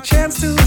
chance to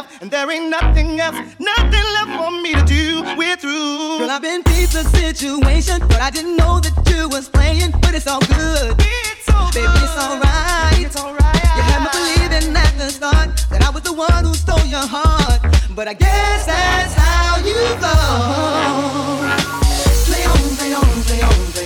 left, and there ain't nothing else, nothing left for me to do. We're through. Girl, I've been deep the situation, but I didn't know that you was playing. But it's all good. It's all good. Baby, it's alright. It's alright. You had me believing at the start that I was the one who stole your heart. But I guess that's how you go. Play on, play on, play on.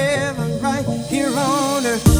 forever right here on earth.